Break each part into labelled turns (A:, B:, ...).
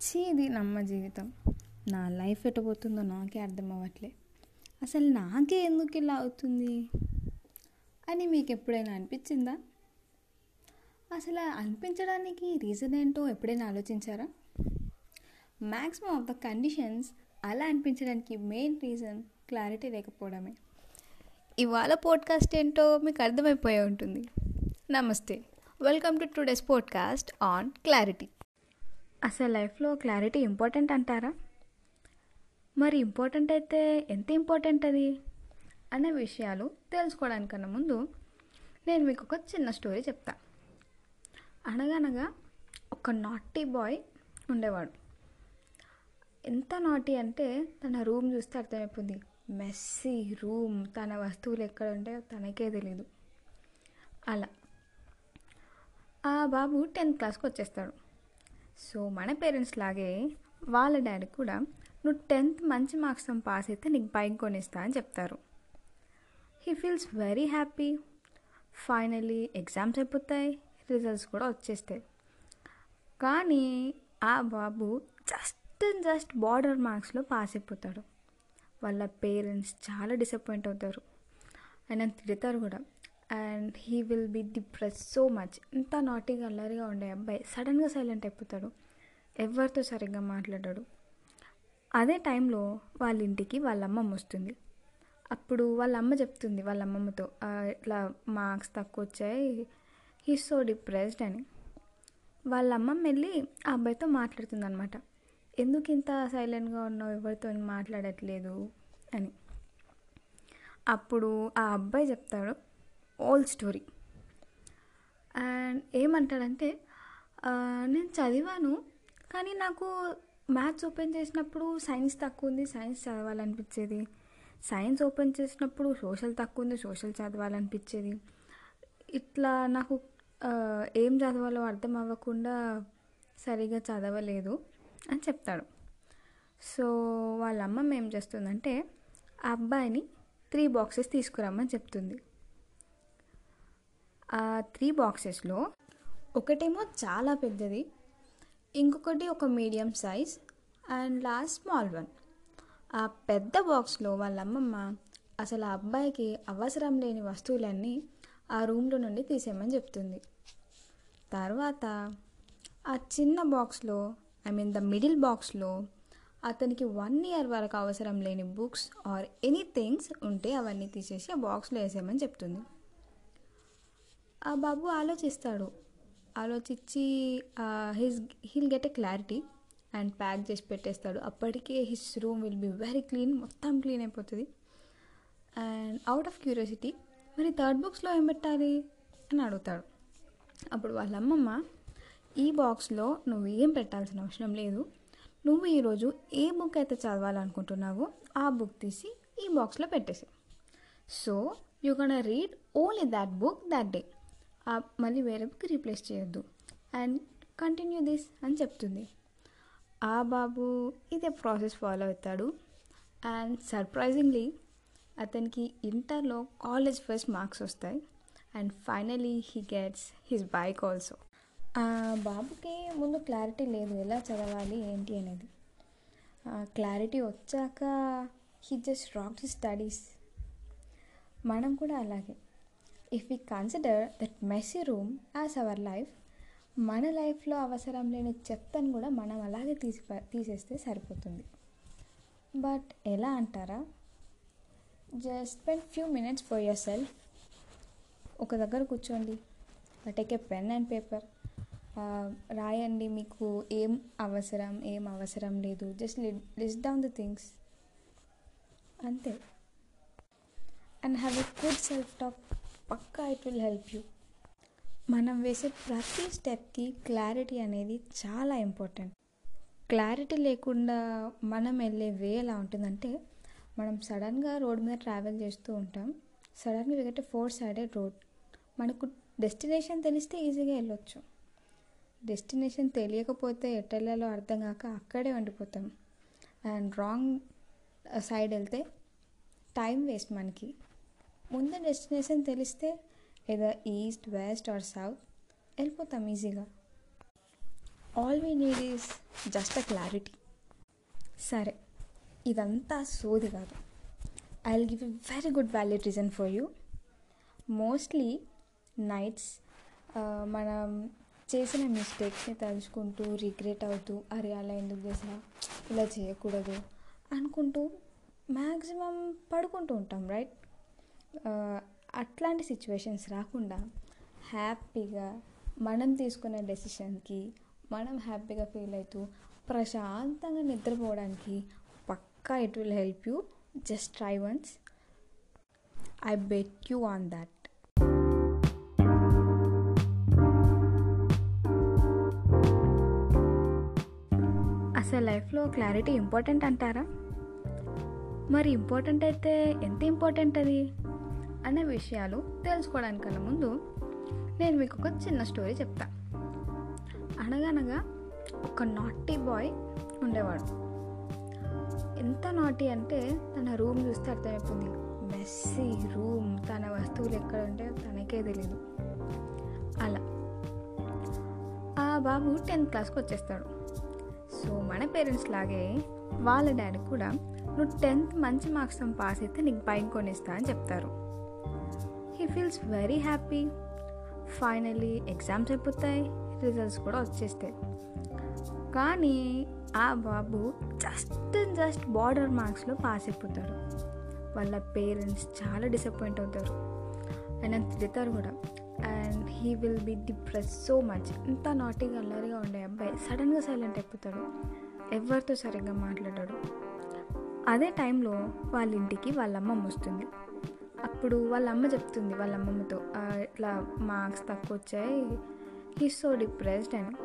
A: ఛీ ఇది నమ్మ జీవితం. నా లైఫ్ ఎట్టబోతుందో నాకే అర్థం అవ్వట్లే. అసలు నాకే ఎందుకు ఇలా అవుతుంది? అని మీకు ఎప్పుడైనా అనిపించిందా? అసలు అనిపించడానికి రీజన్ ఏంటో ఎప్పుడైనా ఆలోచించారా? మ్యాక్సిమం ఆఫ్ ద కండిషన్స్ అలా అనిపించడానికి మెయిన్ రీజన్ క్లారిటీ లేకపోవడమే. ఇవాళ పోడ్కాస్ట్ ఏంటో మీకు అర్థమైపోయి ఉంటుంది. నమస్తే. Welcome to today's podcast on clarity. అసలు లైఫ్లో క్లారిటీ ఇంపార్టెంట్ అంటారా? మరి ఇంపార్టెంట్ అయితే ఎంత ఇంపార్టెంట్ అది? అనే విషయాలు తెలుసుకోవడానికన్నా ముందు నేను మీకు ఒక చిన్న స్టోరీ చెప్తా. అనగనగా ఒక నాటీ బాయ్ ఉండేవాడు. ఎంత నాటీ అంటే తన రూమ్ చూస్తే అర్థమైపోయింది మెస్సీ రూమ్ తన వస్తువులు ఎక్కడ ఉంటాయో తనకే తెలీదు. అలా. ఆ బాబు టెన్త్ క్లాస్కి వచ్చేస్తాడు. సో మన పేరెంట్స్ లాగే వాళ్ళ డాడీ కూడా నువ్వు టెన్త్ మంచి మార్క్స్తో పాస్ అయితే నీకు బైక్ కొనిస్తా అని చెప్తారు. He feels very happy finally exams అయిపోతాయి. రిజల్ట్స్ కూడా వచ్చేస్తాయి. కానీ ఆ బాబు జస్ట్ జస్ట్ బార్డర్ మార్క్స్లో పాస్ అయిపోతాడు. వాళ్ళ పేరెంట్స్ చాలా డిసప్పాయింట్ అవుతారు. ఆయన తిడతారు కూడా. And he will be depress so much. ఇంత నాటిగా అల్లరిగా ఉండే అబ్బాయి సడన్గా సైలెంట్ అయిపోతాడు. ఎవరితో సరిగ్గా మాట్లాడాడు? అదే టైంలో వాళ్ళ ఇంటికి వాళ్ళ అమ్మమ్మ వస్తుంది. అప్పుడు వాళ్ళ అమ్మ చెప్తుంది వాళ్ళ అమ్మమ్మతో ఇట్లా మార్క్స్ తక్కువ వచ్చాయి హీ సో డిప్రెస్డ్ అని. వాళ్ళ అమ్మమ్మ వెళ్ళి ఆ అబ్బాయితో మాట్లాడుతుంది అనమాట ఎందుకు ఇంత సైలెంట్గా ఉన్నావు? ఎవరితో మాట్లాడట్లేదు అని. అప్పుడు ఆ అబ్బాయి చెప్తాడు ఓల్డ్ స్టోరీ అండ్ ఏమంటాడంటే నేను చదివాను కానీ నాకు మ్యాథ్స్ ఓపెన్ చేసినప్పుడు సైన్స్ తక్కువ ఉంది సైన్స్ చదవాలనిపించేది. సైన్స్ ఓపెన్ చేసినప్పుడు సోషల్ తక్కువ ఉంది సోషల్ చదవాలనిపించేది. ఇట్లా నాకు ఏం చదవాలో అర్థం అవ్వకుండా సరిగా చదవలేదు అని చెప్తాడు. సో వాళ్ళ అమ్మమ్మ ఏం చేస్తుందంటే ఆ అబ్బాయిని త్రీ బాక్సెస్ తీసుకురమ్మని చెప్తుంది. ఆ త్రీ బాక్సెస్లో ఒకటేమో చాలా పెద్దది ఇంకొకటి ఒక medium size and last small one. ఆ పెద్ద బాక్స్లో వాళ్ళ అమ్మమ్మ అసలు ఆ అబ్బాయికి అవసరం లేని వస్తువులన్నీ ఆ రూమ్లో నుండి తీసేయమని చెప్తుంది. తర్వాత ఆ చిన్న బాక్స్లో ఐ మీన్ ద మిడిల్ బాక్స్లో అతనికి వన్ ఇయర్ వరకు అవసరం లేని బుక్స్ ఆర్ ఎనీ థింగ్స్ ఉంటే అవన్నీ తీసేసి ఆ బాక్స్లో వేసేయమని చెప్తుంది. ఆ బాబు ఆలోచిస్తాడు. ఆలోచించి his heel get a clarity and pack చేసి పెట్టేస్తాడు. అప్పటికే his room will be very clean మొత్తం క్లీన్ అయిపోతుంది. అండ్ అవుట్ ఆఫ్ క్యూరియాసిటీ మరి థర్డ్ బాక్స్లో ఏం పెట్టాలి అని అడుగుతాడు. అప్పుడు వాళ్ళ అమ్మమ్మ ఈ బాక్స్లో నువ్వు ఏం పెట్టాల్సిన అవసరం లేదు. నువ్వు ఈరోజు ఏ బుక్ అయితే చదవాలనుకుంటున్నావో ఆ బుక్ తీసి ఈ బాక్స్లో పెట్టేసి so you can read only that book that day మళ్ళీ వేరే బుక్ రీప్లేస్ చేయొద్దు. అండ్ కంటిన్యూ దిస్ అని చెప్తుంది. ఆ బాబు ఇదే ప్రాసెస్ ఫాలో అవుతాడు. అండ్ సర్ప్రైజింగ్లీ అతనికి ఇంటర్లో కాలేజ్ ఫస్ట్ మార్క్స్ వస్తాయి. And finally he gets his bike also ఆ బాబుకి ముందు క్లారిటీ లేదు. ఎలా చదవాలి ఏంటి అనేది. క్లారిటీ వచ్చాక హీ జస్ట్ రాక్ స్టడీస్ మనం కూడా అలాగే. If we consider that messy room as our life మన లైఫ్లో అవసరం లేని చెత్తను కూడా మనం అలాగే తీసి తీసేస్తే సరిపోతుంది. బట్ ఎలా అంటారా? Just spend few minutes for yourself ఒక దగ్గర కూర్చోండి. Take a pen and paper రాయండి మీకు ఏం అవసరం ఏం అవసరం లేదు. Just list down the things అంతే. And have a good self talk Pakka it will help you. మనం వేసే ప్రతి స్టెప్కి క్లారిటీ అనేది చాలా ఇంపార్టెంట్ క్లారిటీ లేకుండా మనం వెళ్ళే వే ఎలా ఉంటుందంటే మనం సడన్గా రోడ్ మీద ట్రావెల్ చేస్తూ ఉంటాం. సడన్గా we get four sided road మనకు డెస్టినేషన్ తెలిస్తే ఈజీగా వెళ్ళొచ్చు. డెస్టినేషన్ తెలియకపోతే ఎటు అర్థం కాక అక్కడే ఉండిపోతాం. అండ్ రాంగ్ సైడ్ వెళ్తే టైం వేస్ట్ మనకి. ముందు డెస్టినేషన్ తెలిస్తే ఏదో ఈస్ట్ వెస్ట్ ఆర్ సౌత్ వెళ్ళిపోతాం ఈజీగా all we need is just a clarity సరే ఇదంతా సోది కాదు. I will give a very good valid reason for you mostly nights మనం చేసిన మిస్టేక్స్ని తలుచుకుంటూ రిగ్రెట్ అవుతూ అరే అలా ఎందుకు చేసినా ఇలా చేయకూడదు అనుకుంటూ మ్యాక్సిమం పడుకుంటూ ఉంటాం రైట్ అట్లాంటి సిచ్యువేషన్స్ రాకుండా హ్యాపీగా మనం తీసుకునే డెసిషన్కి మనం హ్యాపీగా ఫీల్ అవుతూ ప్రశాంతంగా నిద్రపోవడానికి పక్కా it will help you just try once I bet you on that అసలు లైఫ్లో క్లారిటీ ఇంపార్టెంట్ అంటారా? మరి ఇంపార్టెంట్ అయితే ఎంత ఇంపార్టెంట్ అది? అనే విషయాలు తెలుసుకోవడానికన్నా ముందు నేను మీకు ఒక చిన్న స్టోరీ చెప్తా. అనగనగా ఒక నాటీ బాయ్ ఉండేవాడు. ఎంత నాటీ అంటే తన రూమ్ చూస్తే అర్థమైపోయింది మెస్సీ రూమ్ తన వస్తువులు ఎక్కడ ఉంటే తనకే తెలియదు అలా. ఆ బాబు టెన్త్ క్లాస్కి వచ్చేస్తాడు. సో మన పేరెంట్స్ లాగే వాళ్ళ డాడీ కూడా నువ్వు టెన్త్ మంచి మార్క్స్తో పాస్ అయితే నీకు బైక్ కొనిస్తా అని చెప్తారు. He feels very happy finally exams అయిపోతాయి. రిజల్ట్స్ కూడా వచ్చేస్తాయి. కానీ ఆ బాబు జస్ట్ జస్ట్ బార్డర్ మార్క్స్లో పాస్ అయిపోతాడు. వాళ్ళ పేరెంట్స్ చాలా డిసప్పాయింట్ అవుతారు. ఆయన తిడతారు కూడా. And he will be depress so much ఇంత నాటిగా అల్లరిగా ఉండే అబ్బాయి సడన్గా సైలెంట్ అయిపోతాడు. ఎవరితో సరిగ్గా మాట్లాడాడు. అదే టైంలో వాళ్ళ ఇంటికి వాళ్ళ అమ్మమ్మ వస్తుంది. అప్పుడు వాళ్ళ అమ్మ చెప్తుంది వాళ్ళ అమ్మమ్మతో ఇట్లా మార్క్స్ తక్కువ వచ్చాయి హీ సో డిప్రెస్డ్ అని.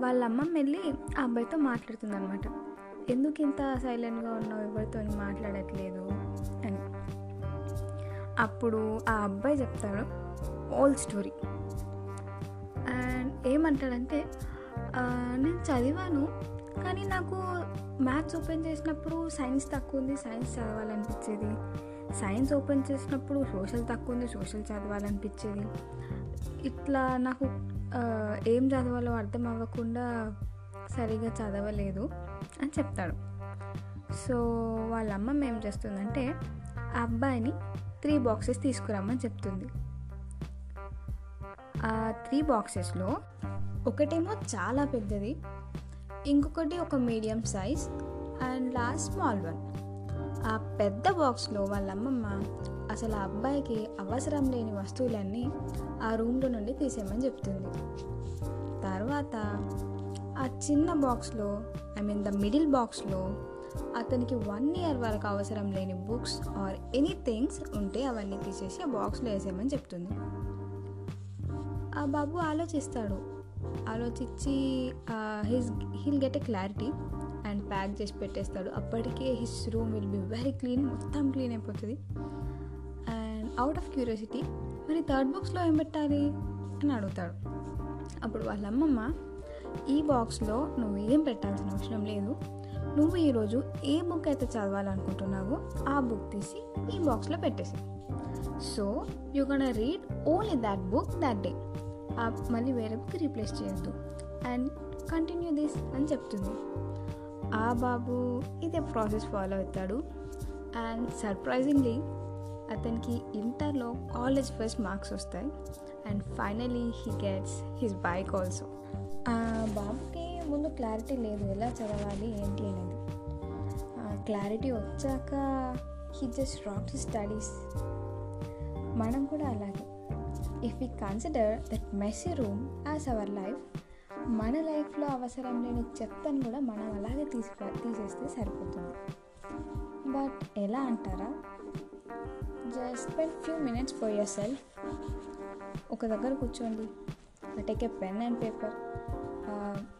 A: వాళ్ళ అమ్మమ్మ వెళ్ళి ఆ అబ్బాయితో మాట్లాడుతుంది అనమాట ఎందుకు ఇంత సైలెంట్గా ఉన్నావు? ఎవరితో మాట్లాడట్లేదు? అని. అప్పుడు ఆ అబ్బాయి చెప్తాడు ఓల్డ్ స్టోరీ. అండ్ ఏమంటాడంటే నేను చదివాను కానీ నాకు మ్యాథ్స్ ఓపెన్ చేసినప్పుడు సైన్స్ తక్కువ ఉంది సైన్స్ చదవాలనిపించేది. సైన్స్ ఓపెన్ చేసినప్పుడు సోషల్ తక్కువ ఉంది సోషల్ చదవాలనిపించేది. ఇట్లా నాకు ఏం చదవాలో అర్థం అవ్వకుండా సరిగా చదవలేదు అని చెప్తాడు. సో వాళ్ళ అమ్మమ్మ ఏం చేస్తుందంటే ఆ అబ్బాయిని త్రీ బాక్సెస్ తీసుకురమ్మని చెప్తుంది. ఆ త్రీ బాక్సెస్లో ఒకటేమో చాలా పెద్దది ఇంకొకటి ఒక medium size and last small one. ఆ పెద్ద బాక్స్లో వాళ్ళ అమ్మమ్మ అసలు ఆ అబ్బాయికి అవసరం లేని వస్తువులన్నీ ఆ రూమ్లో నుండి తీసేయమని చెప్తుంది. తర్వాత ఆ చిన్న బాక్స్లో ఐ మీన్ ద మిడిల్ బాక్స్లో అతనికి వన్ ఇయర్ వరకు అవసరం లేని బుక్స్ ఆర్ ఎనీ థింగ్స్ ఉంటే అవన్నీ తీసేసి ఆ బాక్స్లో వేసేయమని చెప్తుంది. ఆ బాబు ఆలోచిస్తాడు. ఆలోచించి his he'll get a clarity. And pack చేసి పెట్టేస్తాడు. అప్పటికే his room will be very clean మొత్తం క్లీన్ అయిపోతుంది. అండ్ అవుట్ ఆఫ్ క్యూరియాసిటీ మరి థర్డ్ బాక్స్లో ఏం పెట్టాలి అని అడుగుతాడు. అప్పుడు వాళ్ళ అమ్మమ్మ ఈ బాక్స్లో నువ్వు ఏం పెట్టాల్సిన అవసరం లేదు. నువ్వు ఈరోజు ఏ బుక్ అయితే చదవాలనుకుంటున్నావో ఆ బుక్ తీసి ఈ బాక్స్లో పెట్టేసి. So you gonna read only that book that day మళ్ళీ వేరే బుక్ రీప్లేస్ చేయొద్దు. అండ్ కంటిన్యూ దిస్ అని చెప్తుంది. ఆ బాబు ఇదే ప్రాసెస్ ఫాలో అవుతాడు. అండ్ సర్ప్రైజింగ్లీ అతనికి ఇంటర్లో కాలేజ్ ఫస్ట్ మార్క్స్ వస్తాయి. And finally he gets his bike also. ఆ బాబుకి ముందు క్లారిటీ లేదు. ఎలా చదవాలి ఏంటి అనేది. క్లారిటీ వచ్చాక హీ జస్ట్ రాక్ స్టడీస్. మనం కూడా అలాగే. If you consider that messy room as our life మన లైఫ్లో అవసరం లేని చెత్తను కూడా మనం అలాగే తీసుకు తీసేస్తే సరిపోతుంది. బట్ ఎలా అంటారా? Just spend few minutes for yourself ఒక దగ్గర కూర్చోండి. Take a pen and paper.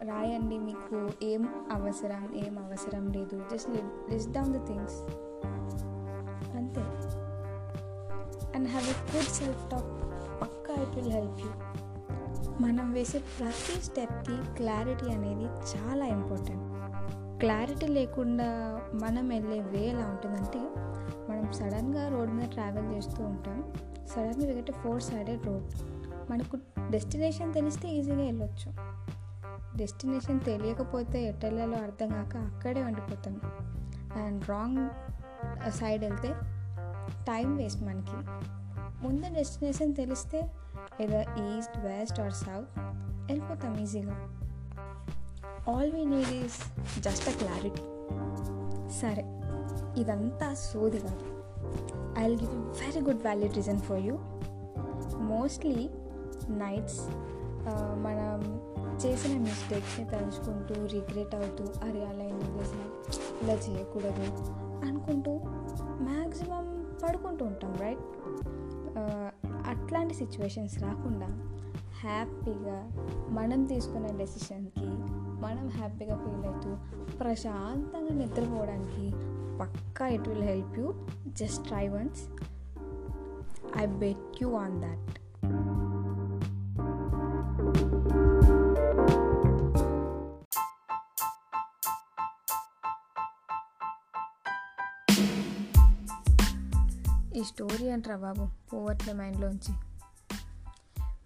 A: రాయండి మీకు ఏం అవసరం ఏం అవసరం లేదు. Just list down the things. అంతే. And have a good self talk. Pakka it will help you. మనం వేసే ప్రతి స్టెప్కి క్లారిటీ అనేది చాలా ఇంపార్టెంట్ క్లారిటీ లేకుండా మనం వెళ్ళే వే ఎలా ఉంటుందంటే మనం సడన్గా రోడ్ మీద ట్రావెల్ చేస్తూ ఉంటాం. సడన్గా ఎందుకంటే ఫోర్ సైడెడ్ రోడ్ మనకు డెస్టినేషన్ తెలిస్తే ఈజీగా వెళ్ళొచ్చు. డెస్టినేషన్ తెలియకపోతే ఎట్టెళ్ళలో అర్థం కాక అక్కడే ఉండిపోతాం. అండ్ రాంగ్ సైడ్ వెళ్తే టైం వేస్ట్ మనకి. ముందు డెస్టినేషన్ తెలిస్తే ఏదో ఈస్ట్ వెస్ట్ ఆర్ సౌత్ వెళ్ళిపోతాం ఈజీగా all we need is just a clarity సరే ఇదంతా సోది కాదు. I will give you very good valid reason for you mostly nights మనం చేసిన మిస్టేక్స్ని తలుచుకుంటూ రిగ్రెట్ అవుతూ అరే అలా ఎందుకు చేసిన? ఇలా చేయకూడదు అనుకుంటూ మ్యాక్సిమం పడుకుంటూ ఉంటాం రైట్ అట్లాంటి సిచ్యువేషన్స్ రాకుండా హ్యాపీగా మనం తీసుకున్న డెసిషన్కి మనం హ్యాపీగా ఫీల్ అవుతూ ప్రశాంతంగా నిద్రపోవడానికి పక్కా it will help you just try once I bet you on that story అంటారా బాబు? పోవట్లే మైండ్లోంచి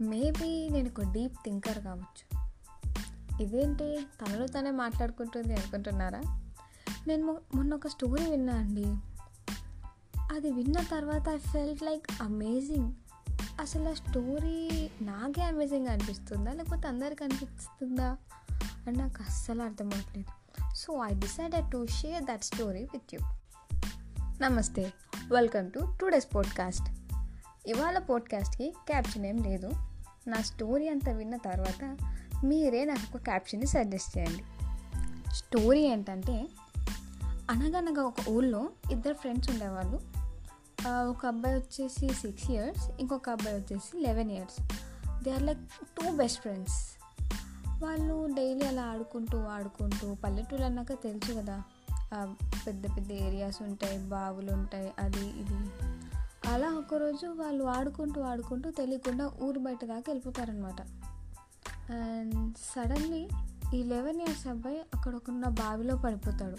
A: మేబీ నేను ఒక డీప్ థింకర్ కావచ్చు. ఇదేంటి? తనలో తనే మాట్లాడుకుంటుంది అనుకుంటున్నారా? నేను మొన్న ఒక స్టోరీ విన్నా అండి. అది విన్న తర్వాత ఐ ఫెల్ట్ లైక్ అమేజింగ్ అసలు ఆ స్టోరీ నాకే అమేజింగ్ అనిపిస్తుందా? లేకపోతే అందరికి అనిపిస్తుందా? అని నాకు అస్సలు అర్థం అవ్వట్లేదు. So I decided to share that story with you నమస్తే వెల్కమ్ టు టుడేస్ పోడ్కాస్ట్ ఇవాళ పోడ్కాస్ట్కి క్యాప్షన్ ఏం లేదు. నా స్టోరీ అంతా విన్న తర్వాత మీరే నాకు ఒక క్యాప్షన్ని సజెస్ట్ చేయండి. స్టోరీ ఏంటంటే అనగనగా ఒక ఊళ్ళో ఇద్దరు ఫ్రెండ్స్ ఉండేవాళ్ళు. ఒక అబ్బాయి వచ్చేసి సిక్స్ ఇయర్స్ ఇంకొక అబ్బాయి వచ్చేసి eleven years they are like two best friends వాళ్ళు డైలీ అలా ఆడుకుంటూ ఆడుకుంటూ పల్లెటూరు అన్నాక తెలుసు కదా పెద్ద పెద్ద ఏరియాస్ ఉంటాయి బావులు ఉంటాయి అది ఇది. అలా ఒకరోజు వాళ్ళు ఆడుకుంటూ ఆడుకుంటూ తెలియకుండా ఊరు బయట దాకా వెళ్ళిపోతారనమాట అండ్ సడన్లీ ఈ లెవెన్ ఇయర్స్ అబ్బాయి అక్కడ ఉన్న బావిలో పడిపోతాడు.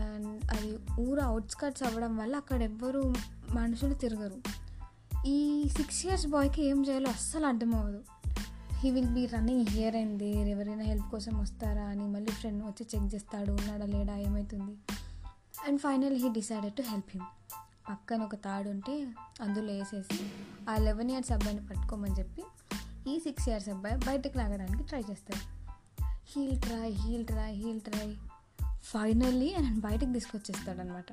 A: అండ్ అది ఊరు అవుట్స్కట్స్ అవ్వడం వల్ల అక్కడ ఎవ్వరు మనుషులు తిరగరు. ఈ సిక్స్ ఇయర్స్ బాయ్కి ఏం చేయాలో అస్సలు అర్థమవ్వదు. He will be running here and there ఎవరైనా హెల్ప్ కోసం వస్తారా అని మళ్ళీ ఫ్రెండ్ వచ్చి చెక్ చేస్తాడు ఉన్నాడా లేడా ఏమవుతుంది and final he decided to help him పక్కన ఒక తాడు ఉంటే అందులో వేసేసి ఆ లెవెన్ ఇయర్స్ అబ్బాయిని పట్టుకోమని చెప్పి ఈ సిక్స్ ఇయర్స్ అబ్బాయి బయటకు లాగడానికి ట్రై చేస్తాడు. He'll try he'll try he'll try finally ఆయన బయటకు తీసుకొచ్చేస్తాడు అనమాట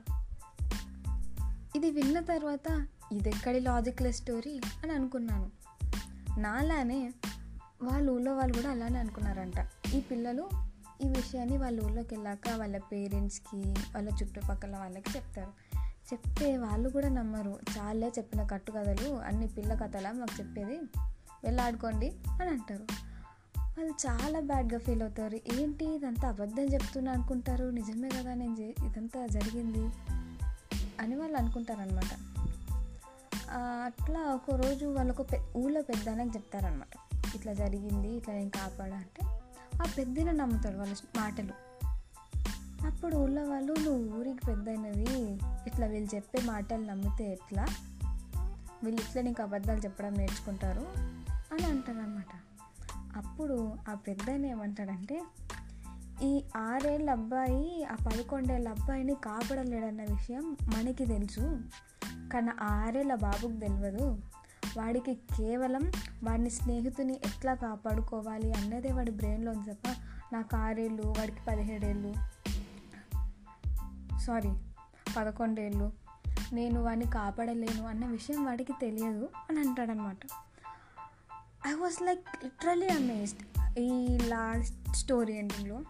A: ఇది విన్న తర్వాత ఇది ఎక్కడి లాజిక్లెస్ స్టోరీ అని అనుకున్నాను. నాలానే వాళ్ళ ఊళ్ళో వాళ్ళు కూడా అలానే అనుకున్నారంట. ఈ పిల్లలు ఈ విషయాన్ని వాళ్ళ ఊళ్ళోకి వెళ్ళాక వాళ్ళ పేరెంట్స్కి వాళ్ళ చుట్టుపక్కల వాళ్ళకి చెప్తారు. చెప్తే వాళ్ళు కూడా నమ్మరు. చాలే చెప్పిన కట్టు కథలు అన్ని పిల్ల కథలా మాకు చెప్పేది వెళ్ళాడుకోండి అని అంటారు. వాళ్ళు చాలా బ్యాడ్గా ఫీల్ అవుతారు. ఏంటి ఇదంతా అబద్ధం చెప్తున్నా అనుకుంటారు? నిజమే కదా నేను ఇదంతా జరిగింది? అని వాళ్ళు అనుకుంటారనమాట అట్లా ఒక రోజు వాళ్ళకు పె ఊళ్ళో పెద్దనకి చెప్తారనమాట ఇట్లా జరిగింది ఇట్లా నేను కాపాడంటే ఆ పెద్దన నమ్ముతాడు వాళ్ళ మాటలు. అప్పుడు ఊళ్ళో వాళ్ళు నువ్వు ఊరికి పెద్దయినవి ఇట్లా వీళ్ళు చెప్పే మాటలు నమ్మితే ఎట్లా? వీళ్ళు ఇట్లా నీకు అబద్ధాలు చెప్పడం నేర్చుకుంటారు? అని అంటారనమాట అప్పుడు ఆ పెద్దయిన ఏమంటాడంటే ఈ ఆరేళ్ళ అబ్బాయి ఆ పదకొండేళ్ళ అబ్బాయిని కాపాడలేడన్న విషయం మనకి తెలుసు కానీ ఆరేళ్ళ బాబుకు తెలియదు వాడికి కేవలం వాడిని స్నేహితుని ఎట్లా కాపాడుకోవాలి అన్నదే వాడి బ్రెయిన్లో ఉంది తప్ప నాకు ఆరేళ్ళు వాడికి పదిహేడేళ్ళు సారీ పదకొండేళ్ళు నేను వాడిని కాపాడలేను అన్న విషయం వాడికి తెలియదు అని అంటాడనమాట. I was like literally amazed ఈ లాస్ట్ స్టోరీ ఎండింగ్లో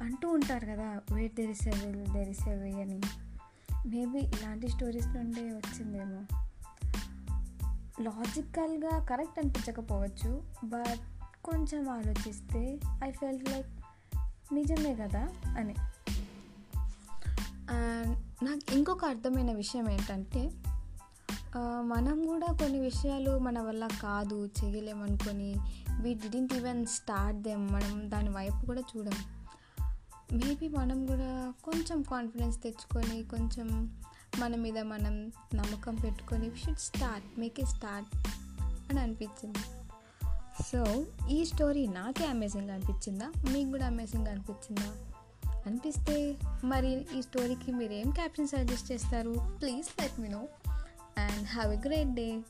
A: అంటూ ఉంటారు కదా వెయిట్ దెరిసేవి ఇస్ ఇస్ ఎ అని. మేబీ ఇలాంటి స్టోరీస్ నుండే వచ్చిందేమో. లాజికల్గా కరెక్ట్ అనిపించకపోవచ్చు బట్ కొంచెం ఆలోచిస్తే ఐ ఫెల్ లైక్ నిజమే కదా అని. అండ్ నాకు ఇంకొక అర్థమైన విషయం ఏంటంటే మనం కూడా కొన్ని విషయాలు మన వల్ల కాదు చేయలేమనుకొని we didn't even start them మనం దాని వైపు కూడా చూడం. మేబీ మనం కూడా కొంచెం కాన్ఫిడెన్స్ తెచ్చుకొని కొంచెం మన మీద మనం నమ్మకం పెట్టుకొని should start make a start అని అనిపించింది. సో ఈ స్టోరీ నాకే అమేజింగ్ అనిపించిందా? మీకు కూడా అమేజింగ్ అనిపించిందా? అనిపిస్తే మరి ఈ స్టోరీకి మీరు ఏం క్యాప్షన్ సజెస్ట్ చేస్తారు? Please let me know and have a great day